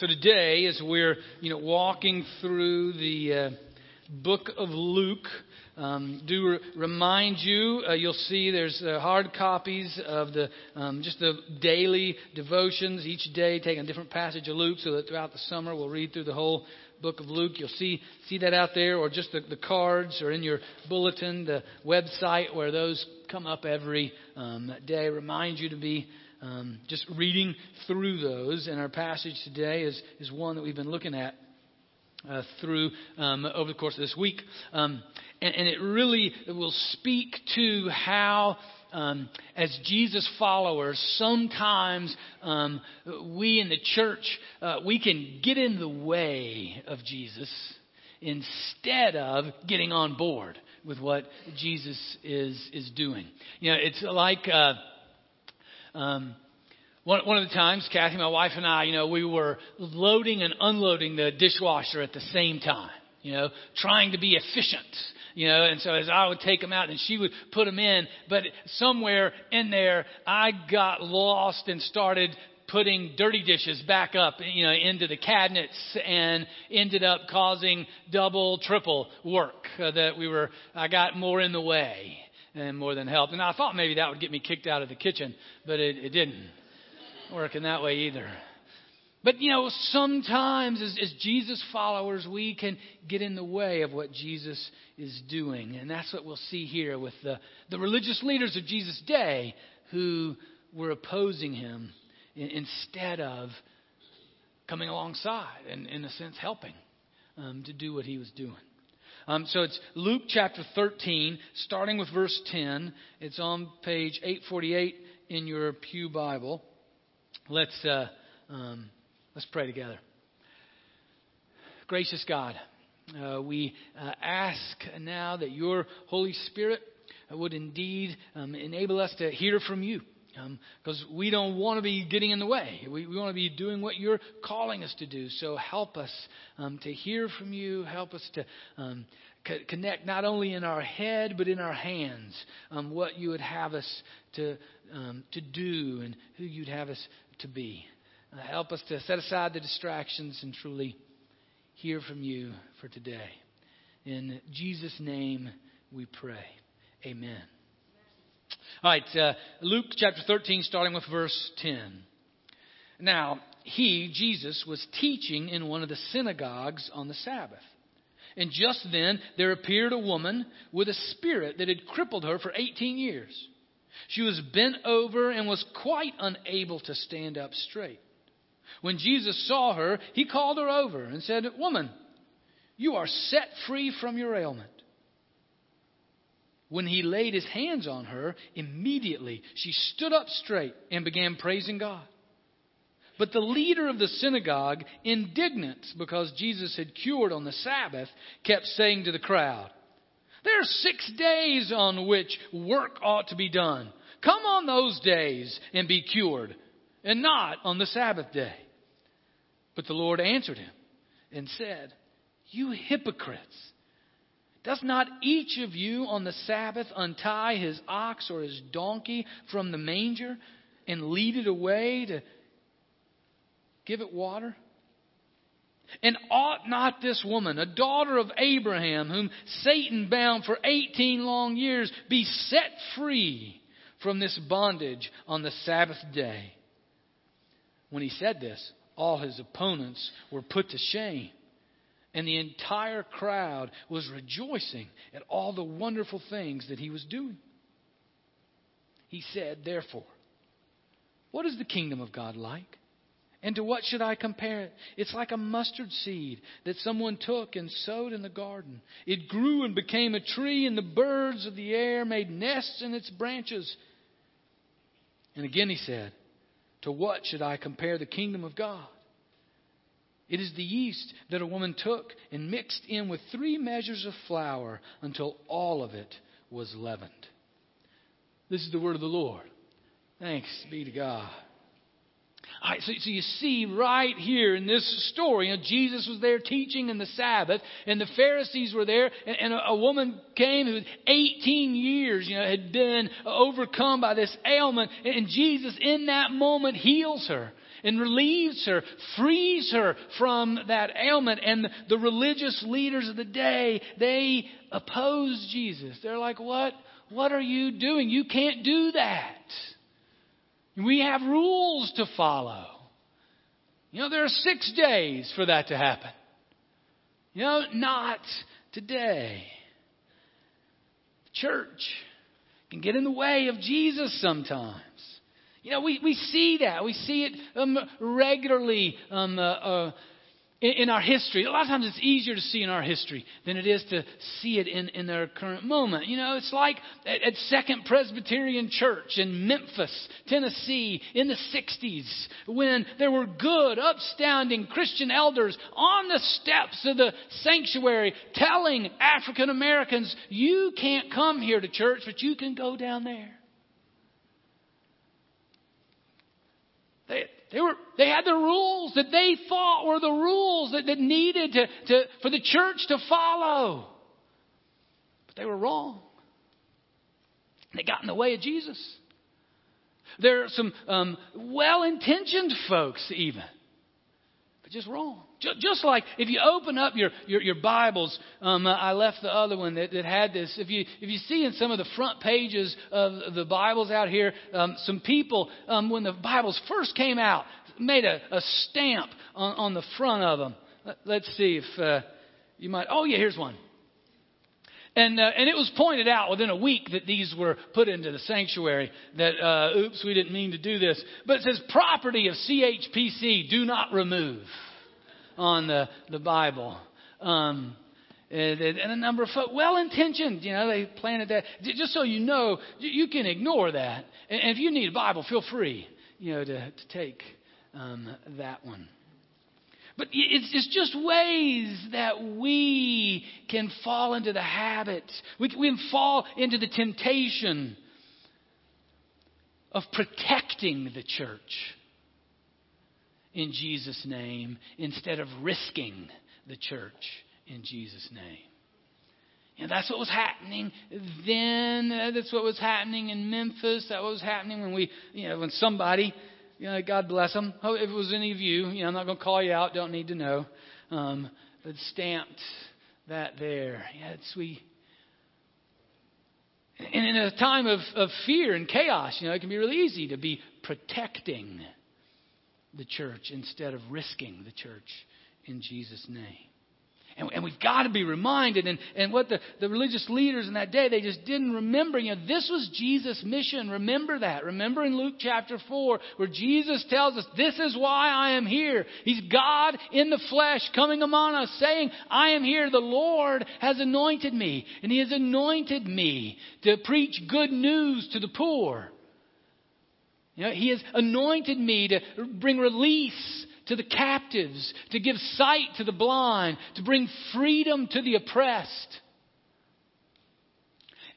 So today, as we're you know walking through the uh, book of Luke, um, do re- remind you. Uh, you'll see there's uh, hard copies of the um, just the daily devotions each day, taking a different passage of Luke, so that throughout the summer we'll read through the whole book of Luke. You'll see see that out there, or just the, the cards, or in your bulletin, the website where those come up every um, day. Remind you to be um, just reading through those. And our passage today is, is one that we've been looking at uh, through um, over the course of this week. Um, and, and, it really will speak to how. Um, as Jesus followers, sometimes um, we in the church uh, we can get in the way of Jesus instead of getting on board with what Jesus is is doing. You know, it's like uh, um, one, one of the times, Kathy, my wife, and I, you know, we were loading and unloading the dishwasher at the same time, you know, trying to be efficient. You know, and so as I would take them out and she would put them in, but somewhere in there, I got lost and started putting dirty dishes back up, you know, into the cabinets and ended up causing double, triple work uh, that we were, I got more in the way and more than helped. And I thought maybe that would get me kicked out of the kitchen, but it, it didn't work in that way either. But you know, sometimes as, as, Jesus followers, we can get in the way of what Jesus is doing. And that's what we'll see here with the, the religious leaders of Jesus' day who were opposing him instead of coming alongside and, in a sense, helping um, to do what he was doing. Um, so it's Luke chapter 13, starting with verse 10. It's on page 848 in your Pew Bible. Let's, uh, um, let's pray together. Gracious God, uh, we uh, ask now that your Holy Spirit would indeed um, enable us to hear from you because um, we don't want to be getting in the way. We, we, want to be doing what you're calling us to do. So help us um, to hear from you. Help us to um, co- connect not only in our head but in our hands um, what you would have us to um, to do and who you'd have us to be. Uh, help us to set aside the distractions and truly hear from you for today. In Jesus' name we pray. Amen. All right, uh, Luke chapter 13, starting with verse 10. Now, he, Jesus, was teaching in one of the synagogues on the Sabbath. And just then there appeared a woman with a spirit that had crippled her for 18 years. She was bent over and was quite unable to stand up straight. When Jesus saw her, he called her over and said, Woman, you are set free from your ailment. When he laid his hands on her, immediately she stood up straight and began praising God. But the leader of the synagogue, indignant because Jesus had cured on the Sabbath, kept saying to the crowd, There are six days on which work ought to be done. Come on those days and be cured, and not on the Sabbath day. But the Lord answered him and said, You hypocrites! Does not each of you on the Sabbath untie his ox or his donkey from the manger and lead it away to give it water? And ought not this woman, a daughter of Abraham, whom Satan bound for 18 long years, be set free from this bondage on the Sabbath day? When he said this, all his opponents were put to shame and the entire crowd was rejoicing at all the wonderful things that he was doing. He said, Therefore, what is the kingdom of God like? And to what should I compare it? It's like a mustard seed that someone took and sowed in the garden. It grew and became a tree, and the birds of the air made nests in its branches. And again he said, To what should I compare the kingdom of God? It is the yeast that a woman took and mixed in with three measures of flour until all of it was leavened. This is the word of the Lord. Thanks be to God. All right, so, so you see right here in this story, you know, Jesus was there teaching in the Sabbath, and the Pharisees were there, and, and a, a, woman came who 18 years, you know, had been overcome by this ailment, and Jesus in that moment heals her and relieves her, frees her from that ailment. And the religious leaders of the day, they oppose Jesus. They're like, what? What are you doing? You can't do that. We have rules to follow. You know, there are six days for that to happen. You know, not today. The church can get in the way of Jesus sometimes. You know, we, we see that. We see it um, regularly um, uh, uh, in, in, our history. A lot of times it's easier to see in our history than it is to see it in, in our current moment. You know, it's like at, at Second Presbyterian Church in Memphis, Tennessee, in the 60s, when there were good, upstanding Christian elders on the steps of the sanctuary telling African Americans, you can't come here to church, but you can go down there. They, they, were, they had the rules that they thought were the rules that, that needed to, to, for the church to follow. But they were wrong. They got in the way of Jesus. There are some um, well intentioned folks, even, but just wrong. Just like if you open up your, your, your Bibles, um, I left the other one that, that had this. If you, if you see in some of the front pages of the Bibles out here, um, some people, um, when the Bibles first came out, made a, a stamp on, on the front of them. Let, us see if uh, you might. Oh, yeah, here's one. And, uh, and it was pointed out within a week that these were put into the sanctuary that, uh, oops, we didn't mean to do this. But it says, property of CHPC, do not remove on the, the Bible. Um, and, and a number of folks, well intentioned, you know, they planted that. Just so you know, you can ignore that. And if you need a Bible, feel free, you know, to, to take um, that one. But it's, it's just ways that we can fall into the habit. We, we can fall into the temptation of protecting the church in Jesus' name instead of risking the church in Jesus' name. And that's what was happening then. That's what was happening in Memphis. That was happening when we, you know, when somebody, you know, God bless them. If it was any of you, you know, I'm not going to call you out. Don't need to know. Um, but stamped that there. Yeah, it's we. And in a time of, of fear and chaos, you know, it can be really easy to be protecting the church instead of risking the church in Jesus' name. And, and, we've got to be reminded, and, and what the, the religious leaders in that day, they just didn't remember. You know, this was Jesus' mission. Remember that. Remember in Luke chapter 4, where Jesus tells us, This is why I am here. He's God in the flesh coming among us, saying, I am here. The Lord has anointed me, and He has anointed me to preach good news to the poor. You know, he has anointed me to bring release to the captives, to give sight to the blind, to bring freedom to the oppressed.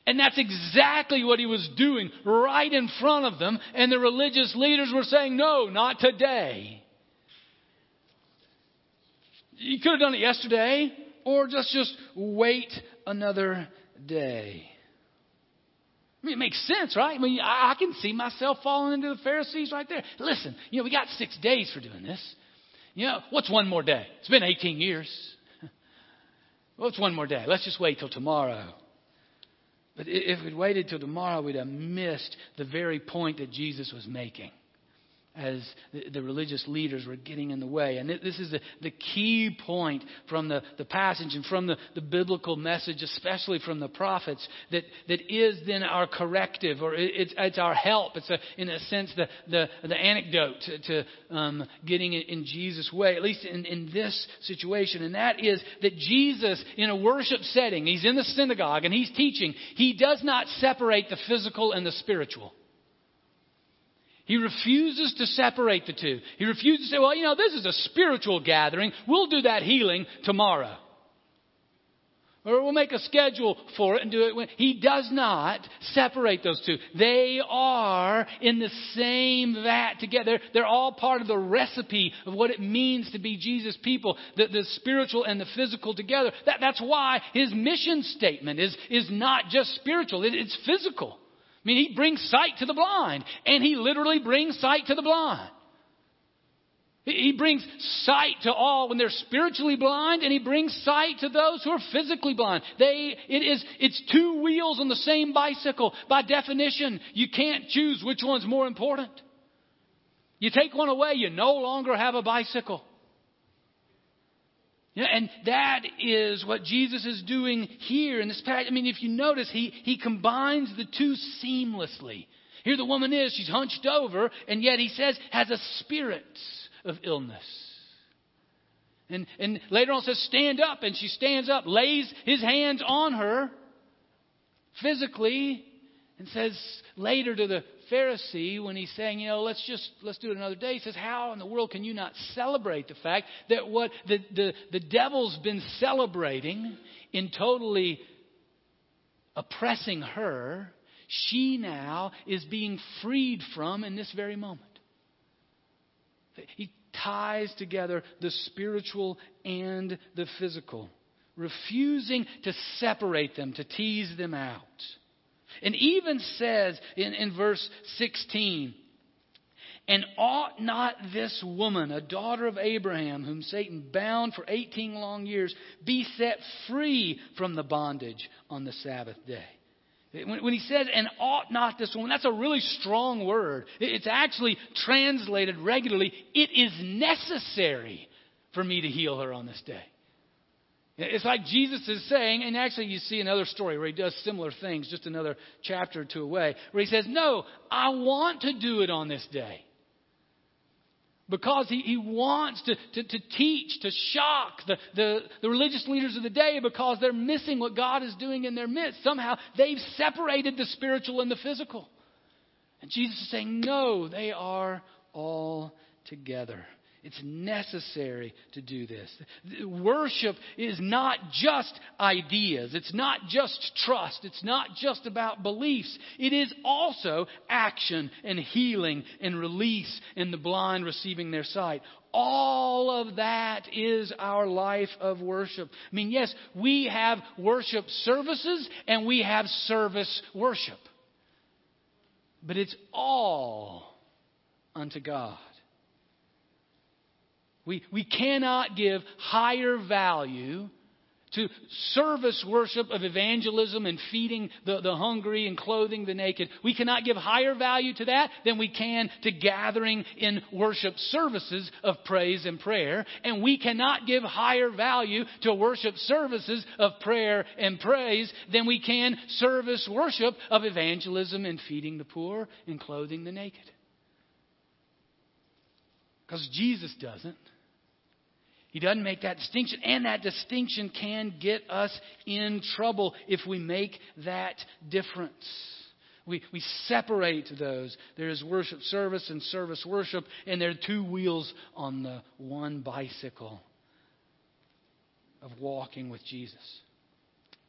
And that's exactly what he was doing right in front of them. And the religious leaders were saying, no, not today. You could have done it yesterday, or just, just wait another day. I mean, it makes sense, right? I mean, I, can see myself falling into the Pharisees right there. Listen, you know, we got six days for doing this. You know, what's one more day? It's been 18 years. What's one more day? Let's just wait till tomorrow. But if we'd waited till tomorrow, we'd have missed the very point that Jesus was making as the, religious leaders were getting in the way. And this is the, key point from the, passage and from the, the biblical message, especially from the prophets, that, that is then our corrective or it's, it's our help. It's, a, in a sense, the, the, the anecdote to, to um, getting in Jesus' way, at least in, in this situation. And that is that Jesus, in a worship setting, he's in the synagogue and he's teaching, he does not separate the physical and the spiritual. He refuses to separate the two. He refuses to say, well, you know, this is a spiritual gathering. We'll do that healing tomorrow. Or we'll make a schedule for it and do it. When... He does not separate those two. They are in the same vat together. They're all part of the recipe of what it means to be Jesus' people, the, the spiritual and the physical together. That, that's why his mission statement is, is not just spiritual, it, it's physical. I mean, he brings sight to the blind, and he literally brings sight to the blind. He brings sight to all when they're spiritually blind, and he brings sight to those who are physically blind. They, it is, it's two wheels on the same bicycle. By definition, you can't choose which one's more important. You take one away, you no longer have a bicycle. Yeah, and that is what Jesus is doing here in this passage. I mean, if you notice, he, he combines the two seamlessly. Here the woman is, she's hunched over, and yet he says has a spirit of illness. And, and later on says, stand up, and she stands up, lays his hands on her physically, and says later to the Pharisee when he's saying, you know, let's just let's do it another day. He says, how in the world can you not celebrate the fact that what the the, the devil's been celebrating in totally oppressing her, she now is being freed from in this very moment. He ties together the spiritual and the physical, refusing to separate them, to tease them out. And even says in, in verse 16, and ought not this woman, a daughter of Abraham, whom Satan bound for 18 long years, be set free from the bondage on the Sabbath day? When, when he says, and ought not this woman, that's a really strong word. It's actually translated regularly, it is necessary for me to heal her on this day. It's like Jesus is saying, and actually you see another story where he does similar things, just another chapter or two away, where he says, No, I want to do it on this day. Because he, he wants to, to, to teach, to shock the, the, the religious leaders of the day because they're missing what God is doing in their midst. Somehow they've separated the spiritual and the physical. And Jesus is saying, No, they are all together. It's necessary to do this. Worship is not just ideas. It's not just trust. It's not just about beliefs. It is also action and healing and release and the blind receiving their sight. All of that is our life of worship. I mean, yes, we have worship services and we have service worship. But it's all unto God. We, we cannot give higher value to service worship of evangelism and feeding the, the hungry and clothing the naked. We cannot give higher value to that than we can to gathering in worship services of praise and prayer. And we cannot give higher value to worship services of prayer and praise than we can service worship of evangelism and feeding the poor and clothing the naked. Because Jesus doesn't. He doesn't make that distinction, and that distinction can get us in trouble if we make that difference. We, we separate those. There is worship service and service worship, and there are two wheels on the one bicycle of walking with Jesus.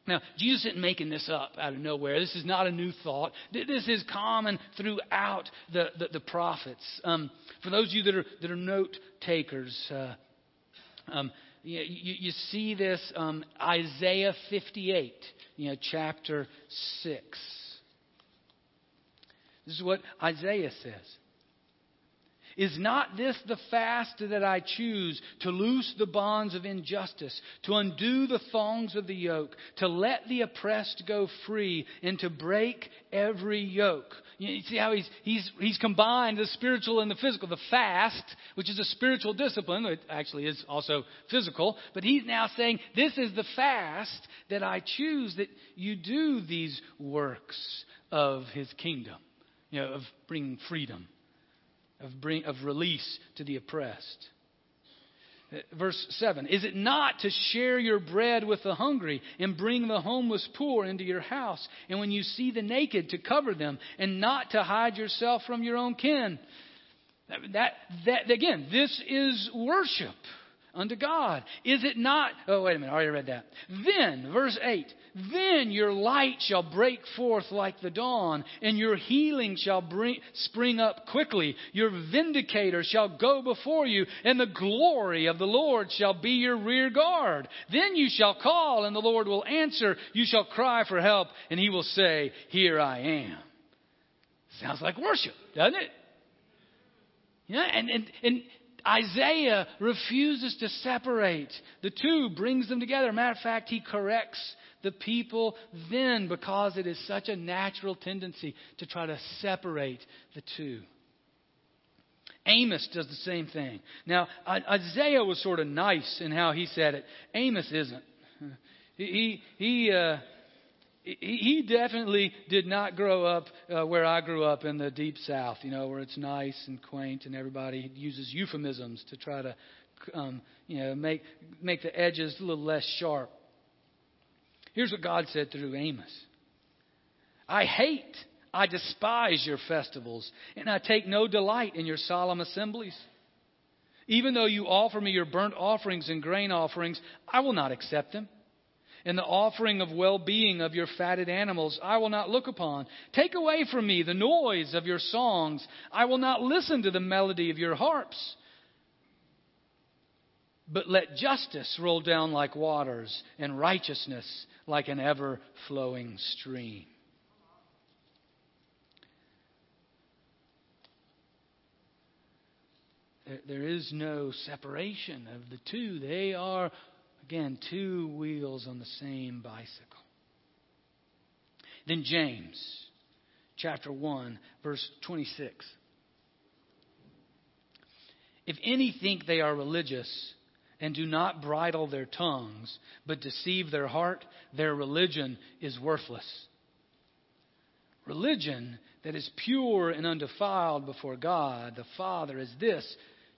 Now, Jesus isn't making this up out of nowhere. This is not a new thought. This is common throughout the, the, the prophets. Um, for those of you that are, that are note takers, uh, um, you, you, see this um, Isaiah 58, you know, chapter 6. This is what Isaiah says. Is not this the fast that I choose to loose the bonds of injustice, to undo the thongs of the yoke, to let the oppressed go free, and to break every yoke? You see how he's, he's, he's combined the spiritual and the physical. The fast, which is a spiritual discipline, it actually is also physical, but he's now saying, This is the fast that I choose, that you do these works of his kingdom, you know, of bringing freedom of, bring, of release to the oppressed. Uh, verse 7 Is it not to share your bread with the hungry and bring the homeless poor into your house? And when you see the naked, to cover them and not to hide yourself from your own kin? That, that, that again, this is worship unto God. Is it not? Oh, wait a minute. I already read that. Then, verse 8 Then your light shall break forth like the dawn, and your healing shall bring, spring up quickly. Your vindicator shall go before you, and the glory of the Lord shall be your rear guard. Then you shall call, and the Lord will answer. You shall cry for help, and he will say, Here I am. Sounds like worship, doesn't it? Yeah, and, and, and Isaiah refuses to separate the two, brings them together. Matter of fact, he corrects the people then because it is such a natural tendency to try to separate the two. Amos does the same thing. Now, Isaiah was sort of nice in how he said it. Amos isn't. He, he, uh, he definitely did not grow up uh, where I grew up in the deep south, you know, where it's nice and quaint and everybody uses euphemisms to try to, um, you know, make, make the edges a little less sharp. Here's what God said through Amos I hate, I despise your festivals, and I take no delight in your solemn assemblies. Even though you offer me your burnt offerings and grain offerings, I will not accept them and the offering of well being of your fatted animals I will not look upon. Take away from me the noise of your songs. I will not listen to the melody of your harps. But let justice roll down like waters, and righteousness like an ever flowing stream. There is no separation of the two. They are Again, two wheels on the same bicycle. Then James, chapter 1, verse 26. If any think they are religious and do not bridle their tongues, but deceive their heart, their religion is worthless. Religion that is pure and undefiled before God the Father is this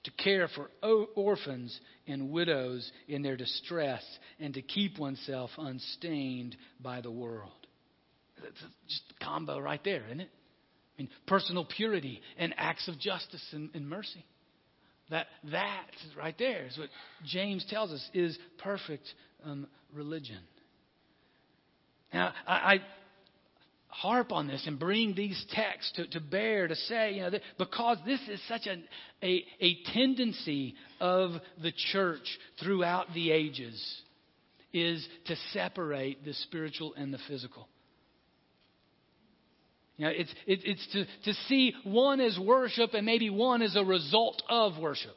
to care for orphans and widows in their distress, and to keep oneself unstained by the world. That's just a combo right there, isn't it? I mean, personal purity and acts of justice and, and mercy. That that right there is what James tells us is perfect um, religion. Now, I, I harp on this and bring these texts to, to bear to say, you know, that because this is such a, a, tendency of the church throughout the ages, is to separate the spiritual and the physical. You know, it's, it, it's to, to see one as worship and maybe one as a result of worship.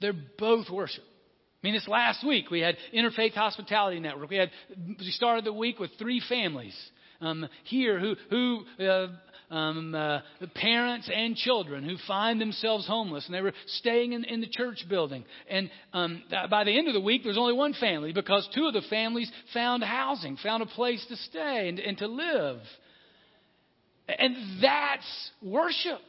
They're both worship. I mean, this last week we had Interfaith Hospitality Network. We had we started the week with three families um, here who who uh, um, uh, parents and children who find themselves homeless, and they were staying in, in the church building. And um, by the end of the week, there was only one family because two of the families found housing, found a place to stay and, and to live. And that's worship.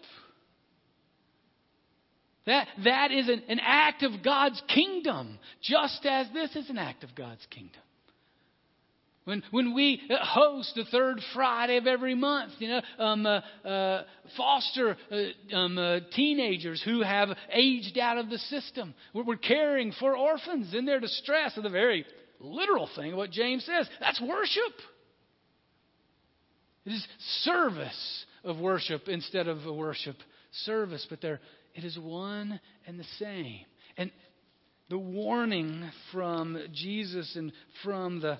That, that is an, an act of God's kingdom, just as this is an act of God's kingdom. When, when we host the third Friday of every month, you know, um, uh, uh, foster uh, um, uh, teenagers who have aged out of the system. We're, we're caring for orphans in their distress, of the very literal thing of what James says. That's worship. It is service of worship instead of worship service, but they're it is one and the same. And the warning from Jesus and from the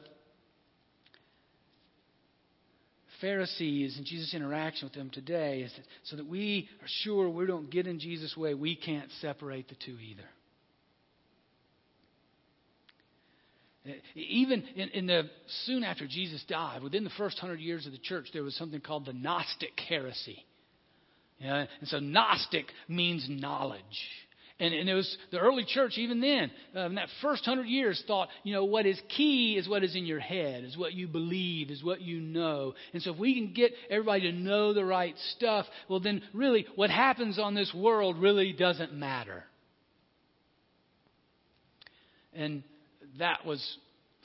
Pharisees and Jesus' interaction with them today is that so that we are sure we don't get in Jesus' way, we can't separate the two either. Even in, in, the soon after Jesus died, within the first hundred years of the church, there was something called the Gnostic heresy. And so Gnostic means knowledge. And, and it was the early church, even then, uh, in that first hundred years, thought, you know, what is key is what is in your head, is what you believe, is what you know. And so if we can get everybody to know the right stuff, well, then really what happens on this world really doesn't matter. And that was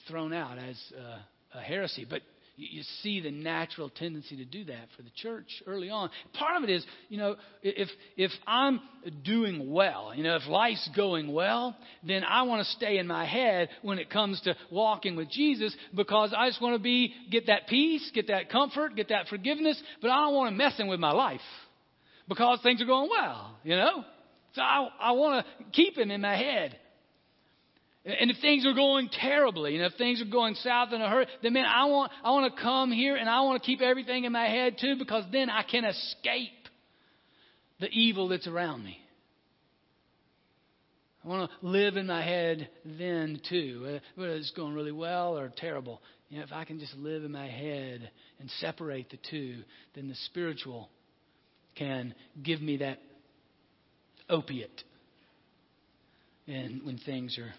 thrown out as uh, a heresy. But you see the natural tendency to do that for the church early on. Part of it is, you know, if if I'm doing well, you know, if life's going well, then I want to stay in my head when it comes to walking with Jesus because I just want to be get that peace, get that comfort, get that forgiveness, but I don't want to messing with my life because things are going well, you know. So I I want to keep him in my head. And if things are going terribly, and if things are going south in a hurry, then man, I want I want to come here and I want to keep everything in my head too, because then I can escape the evil that's around me. I want to live in my head then too, whether it's going really well or terrible. You know, if I can just live in my head and separate the two, then the spiritual can give me that opiate and when things are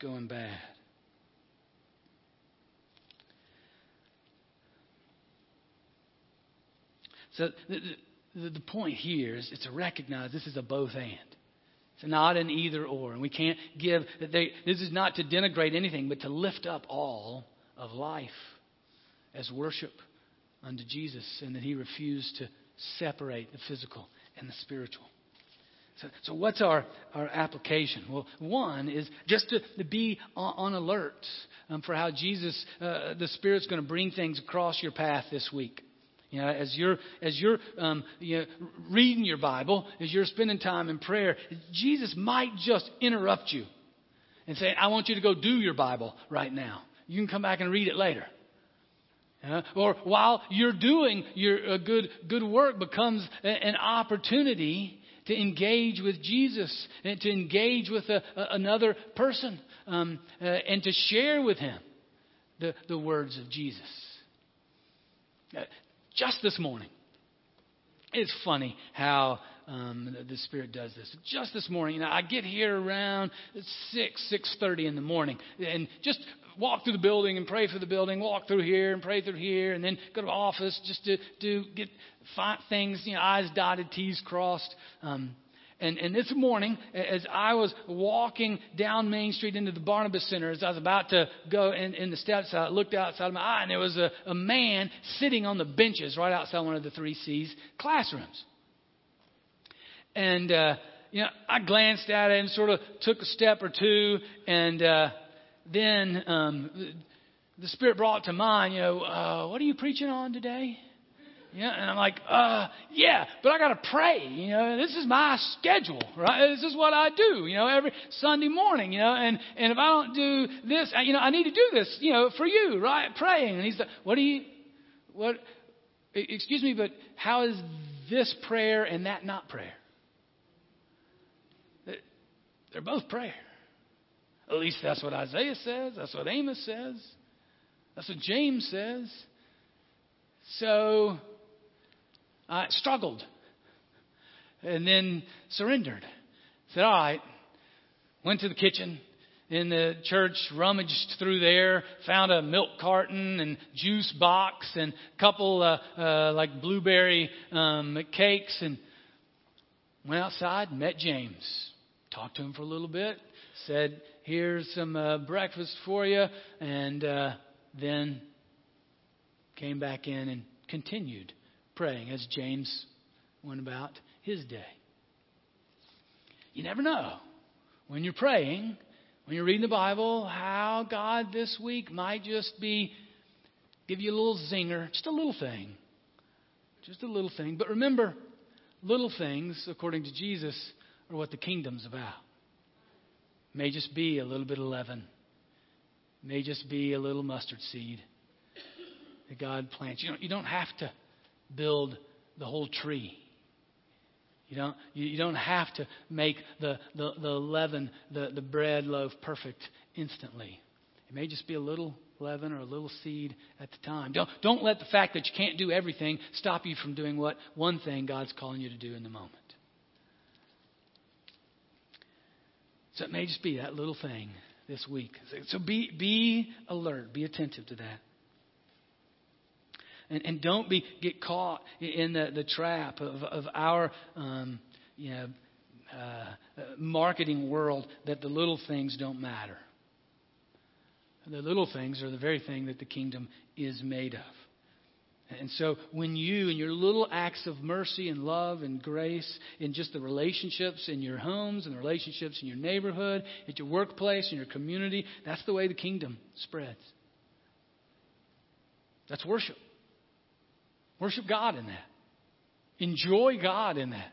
going bad. So the, the, the point here is, to recognize this is a both and. It's not an either or. And we can't give, that they, this is not to denigrate anything, but to lift up all of life as worship unto Jesus, and that he refused to separate the physical and the spiritual. So, so what's our, our application? Well, one is just to, to be on, on alert um, for how Jesus, uh, the Spirit's going to bring things across your path this week. You know, as you're as you're um, you know, reading your Bible, as you're spending time in prayer, Jesus might just interrupt you and say, "I want you to go do your Bible right now. You can come back and read it later." Uh, or while you're doing your uh, good good work becomes a, an opportunity to engage with Jesus and to engage with a, a, another person um, uh, and to share with him the, the words of Jesus. Uh, just this morning. It's funny how um, the Spirit does this. Just this morning, you know, I get here around six, six thirty in the morning, and just walk through the building and pray for the building. Walk through here and pray through here, and then go to office just to do get things, you know, I's dotted, T's crossed. Um, and, and this morning, as I was walking down Main Street into the Barnabas Center, as I was about to go in, in the steps, I looked outside of my eye, and there was a, a man sitting on the benches right outside one of the three C's classrooms. And, uh, you know, I glanced at it and sort of took a step or two, and uh, then um, the Spirit brought to mind, you know, uh, what are you preaching on today? Yeah, and I'm like, uh, yeah, but I got to pray. You know, this is my schedule, right? This is what I do, you know, every Sunday morning, you know, and, and if I don't do this, you know, I need to do this, you know, for you, right? Praying. And he's like, what do you, what, excuse me, but how is this prayer and that not prayer? They're both prayer. At least that's what Isaiah says. That's what Amos says. That's what James says. So, I struggled and then surrendered. Said, All right. Went to the kitchen in the church, rummaged through there, found a milk carton and juice box and a couple uh, uh, like blueberry um, cakes and went outside and met James. Talked to him for a little bit. Said, Here's some uh, breakfast for you. And uh, then came back in and continued praying as James went about his day. You never know when you're praying, when you're reading the Bible, how God this week might just be give you a little zinger, just a little thing. Just a little thing. But remember, little things, according to Jesus, are what the kingdom's about. May just be a little bit of leaven. May just be a little mustard seed that God plants. You don't, you don't have to build the whole tree. You don't, you don't have to make the, the, the leaven, the, the bread loaf perfect instantly. It may just be a little leaven or a little seed at the time. Don't, don't let the fact that you can't do everything stop you from doing what one thing God's calling you to do in the moment. So it may just be that little thing this week. So be, be alert, be attentive to that. And, and don't be get caught in the, the trap of, of our um, you know, uh, marketing world that the little things don't matter. The little things are the very thing that the kingdom is made of. And so, when you, and your little acts of mercy and love and grace, in just the relationships in your homes and the relationships in your neighborhood, at your workplace, in your community, that's the way the kingdom spreads. That's worship. Worship God in that. Enjoy God in that.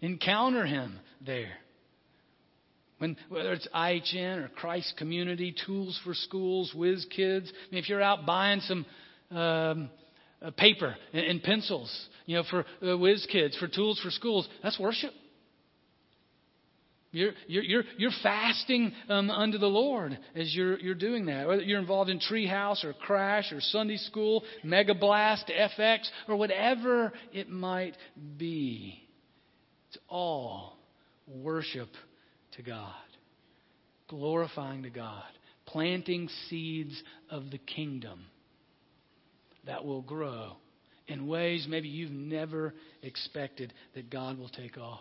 Encounter Him there. When, whether it's IHN or Christ Community, Tools for Schools, Whiz Kids. I mean, if you're out buying some um, paper and, and, pencils, you know, for uh, Whiz Kids, for Tools for Schools, that's worship. You're, you're, you're, you're fasting um, unto the Lord as you're, you're doing that. Whether you're involved in Treehouse or Crash or Sunday School, Mega Blast, FX, or whatever it might be. It's all worship to God, glorifying to God, planting seeds of the kingdom that will grow in ways maybe you've never expected that God will take off.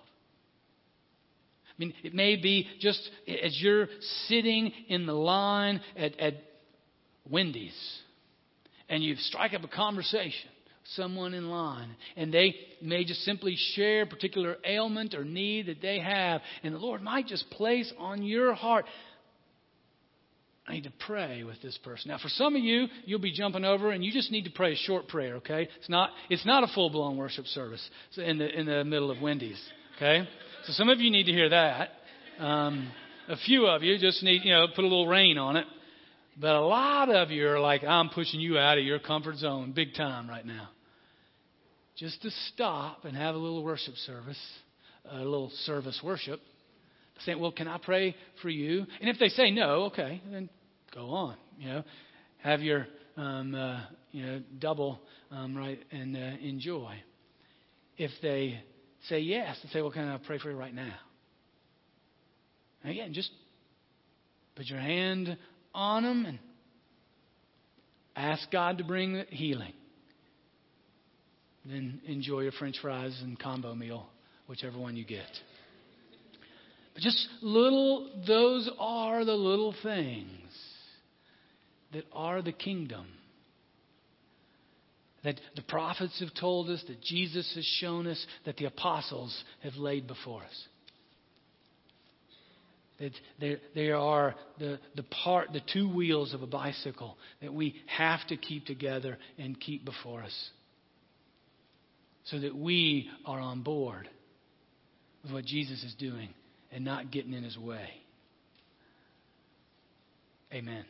I mean, it may be just as you're sitting in the line at, at Wendy's and you strike up a conversation with someone in line and they may just simply share a particular ailment or need that they have and the lord might just place on your heart I need to pray with this person. Now, for some of you, you'll be jumping over, and you just need to pray a short prayer. Okay, it's not it's not a full blown worship service in the in the middle of Wendy's. Okay, so some of you need to hear that. Um, a few of you just need you know put a little rain on it, but a lot of you are like I'm pushing you out of your comfort zone big time right now. Just to stop and have a little worship service, a little service worship saying, Well, can I pray for you? And if they say no, okay, then go on. You know, have your um, uh, you know double um, right and uh, enjoy. If they say yes, and say, "Well, can I pray for you right now?" And again, just put your hand on them and ask God to bring healing. Then enjoy your French fries and combo meal, whichever one you get. But just little, those are the little things that are the kingdom. That the prophets have told us, that Jesus has shown us, that the apostles have laid before us. That there, are the, the part, the two wheels of a bicycle that we have to keep together and keep before us. So that we are on board with what Jesus is doing and not getting in his way. Amen.